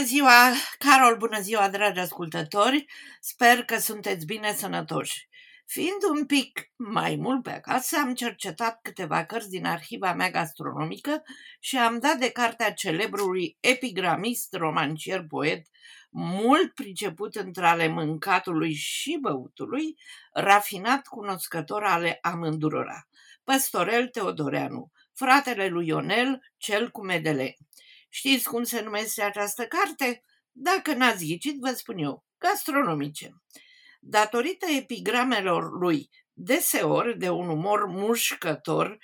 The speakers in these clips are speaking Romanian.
Bună ziua, Carol, bună ziua, dragi ascultători! Sper că sunteți bine sănătoși. Fiind un pic mai mult pe acasă, am cercetat câteva cărți din arhiva mea gastronomică și am dat de cartea celebrului epigramist, romancier, poet, mult priceput între ale mâncatului și băutului, rafinat cunoscător ale amândurora, Păstorel Teodoreanu, fratele lui Ionel, cel cu medele. Știți cum se numește această carte? Dacă n-ați ghicit, vă spun eu, gastronomice. Datorită epigramelor lui, deseori de un umor mușcător,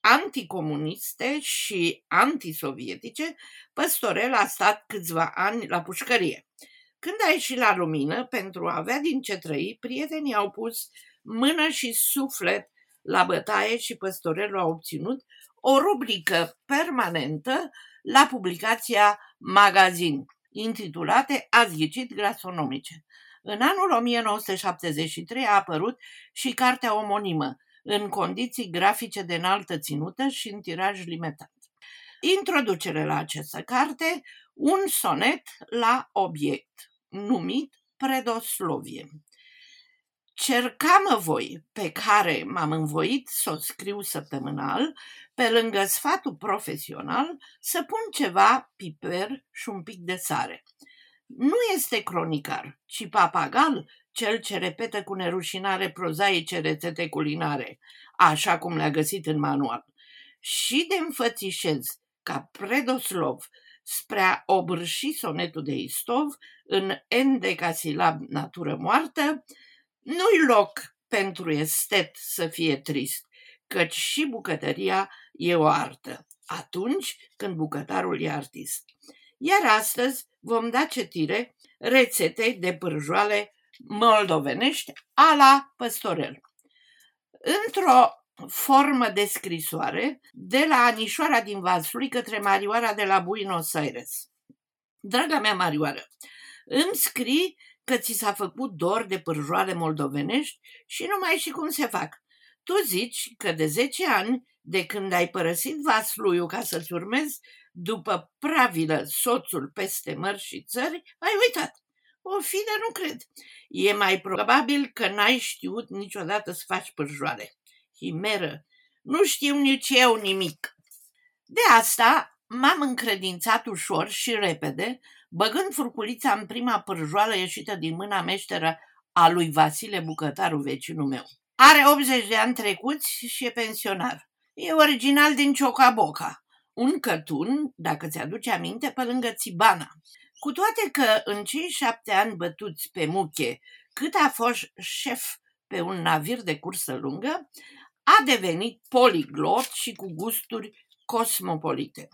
anticomuniste și antisovietice, Păstorel a stat câțiva ani la pușcărie. Când a ieșit la lumină, pentru a avea din ce trăi, prietenii au pus mână și suflet la bătaie și Păstorelul a obținut o rubrică permanentă la publicația Magazin, intitulate Ați ghicit gastronomice. În anul 1973 a apărut și cartea omonimă, în condiții grafice de înaltă ținută și în tiraj limitat. Introducere la această carte, un sonet la obiect, numit Predoslovie. Cercamă voi, pe care m-am învoit să o scriu săptămânal, pe lângă sfatul profesional, să pun ceva piper și un pic de sare. Nu este cronicar, ci papagal, cel ce repetă cu nerușinare prozaice rețete culinare, așa cum le-a găsit în manual. Și de înfățișez ca predoslov spre a obârși sonetul de Istov în endecasilab natură moartă, nu-i loc pentru estet să fie trist, căci și bucătăria e o artă, atunci când bucătarul e artist. Iar astăzi vom da citire rețetei de pârjoale moldovenești a la păstorel. Într-o formă de scrisoare de la Anișoara din Vaslui către Marioara de la Buenos Aires. Draga mea Marioară, îmi scrii că ți s-a făcut dor de pârjoale moldovenești și nu mai și cum se fac. Tu zici că de 10 ani, de când ai părăsit Vasluiu ca să-ți urmezi după pravilă soțul peste mări și țări, ai uitat. O fi, dar nu cred. E mai probabil că n-ai știut niciodată să faci pârjoare. Himeră, nu știu nici eu nimic. De asta m-am încredințat ușor și repede, băgând furculița în prima pârjoală ieșită din mâna meșteră a lui Vasile Bucătaru, vecinul meu. Are 80 de ani trecuți și e pensionar. E original din Ciocaboca, un cătun, dacă ți-aduce aminte, pe lângă Țibana. Cu toate că în cei șapte ani bătuți pe muche, cât a fost șef pe un navir de cursă lungă, a devenit poliglot și cu gusturi cosmopolite.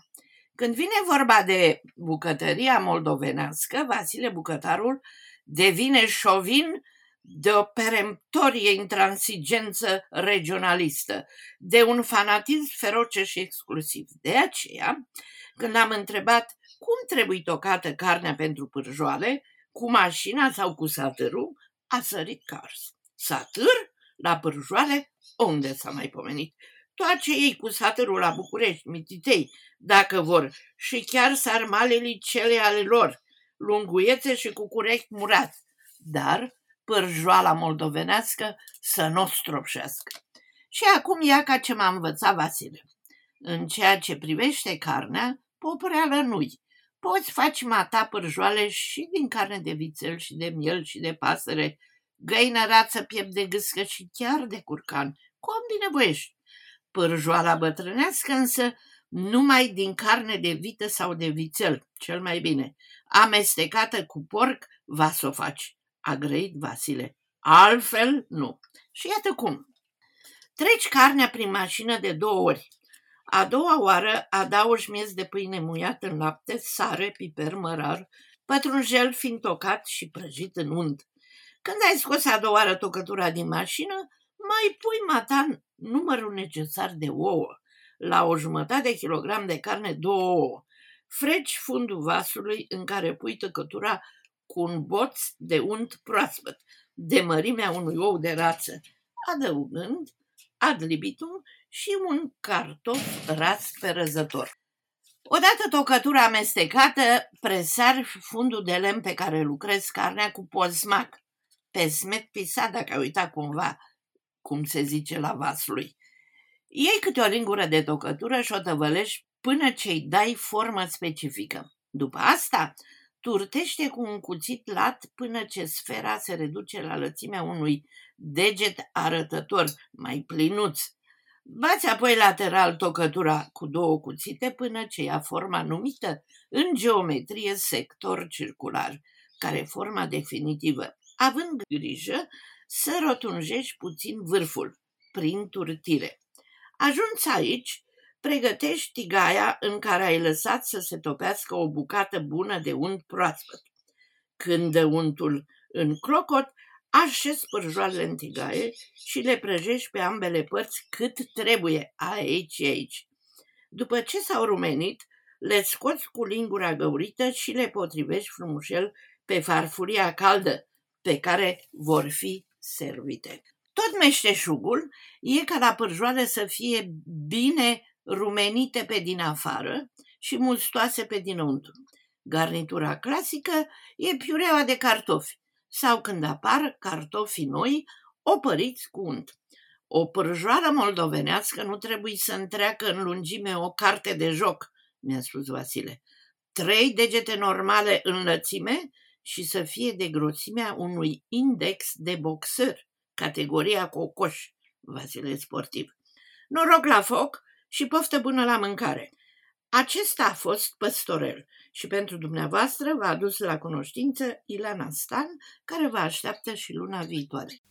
Când vine vorba de bucătăria moldovenească, Vasile Bucătarul devine șovin de o peremptorie intransigență regionalistă, de un fanatism feroce și exclusiv. De aceea, când am întrebat cum trebuie tocată carnea pentru pârjoale, cu mașina sau cu satârul, a sărit cars. Satâr? La pârjoale? Unde s-a mai pomenit? Toace ei cu satârul la București, mititei, dacă vor, și chiar sarmalele cele ale lor, lunguiețe și cu curect murat. Dar pârjoala moldovenească să nu o stropșească. Și acum ia ca ce m-a învățat Vasile. În ceea ce privește carnea, popreală nu-i. Poți face mata pârjoale și din carne de vițel și de miel și de pasăre, găină, rață, piept de gâscă și chiar de curcan, cum binevoiești. Pârjoala bătrânească însă numai din carne de vită sau de vițel, cel mai bine. Amestecată cu porc, va să o faci a grăit Vasile. Altfel, nu. Și iată cum. Treci carnea prin mașină de două ori. A doua oară adaugi miez de pâine muiat în lapte, sare, piper, mărar, pătrunjel fiind tocat și prăjit în unt. Când ai scos a doua oară tocătura din mașină, mai pui matan numărul necesar de ouă. La o jumătate de kilogram de carne, două ouă. Freci fundul vasului în care pui tăcătura cu un boț de unt proaspăt, de mărimea unui ou de rață, adăugând ad libitum și un cartof ras pe răzător. Odată tocătura amestecată, presar fundul de lemn pe care lucrez carnea cu pozmac. Pe smet pisat, dacă ai uitat cumva cum se zice la vasului. Iei câte o lingură de tocătură și o tăvălești până ce îi dai formă specifică. După asta, turtește cu un cuțit lat până ce sfera se reduce la lățimea unui deget arătător, mai plinuț. Bați apoi lateral tocătura cu două cuțite până ce ia forma numită în geometrie sector circular, care e forma definitivă, având grijă să rotunjești puțin vârful prin turtire. Ajungi aici, pregătești tigaia în care ai lăsat să se topească o bucată bună de unt proaspăt. Când dă untul în clocot, așezi pârjoarele în tigaie și le prăjești pe ambele părți cât trebuie, aici și aici. După ce s-au rumenit, le scoți cu lingura găurită și le potrivești frumușel pe farfuria caldă, pe care vor fi servite. Tot meșteșugul e ca la pârjoare să fie bine rumenite pe din afară și mustoase pe dinăuntru. Garnitura clasică e piureaua de cartofi sau când apar cartofii noi opăriți cu unt. O pârjoară moldovenească nu trebuie să întreacă în lungime o carte de joc, mi-a spus Vasile. Trei degete normale în lățime și să fie de grosimea unui index de boxer, categoria cocoș, Vasile sportiv. Noroc la foc și poftă bună la mâncare. Acesta a fost păstorel și pentru dumneavoastră v-a adus la cunoștință Ilana Stan, care vă așteaptă și luna viitoare.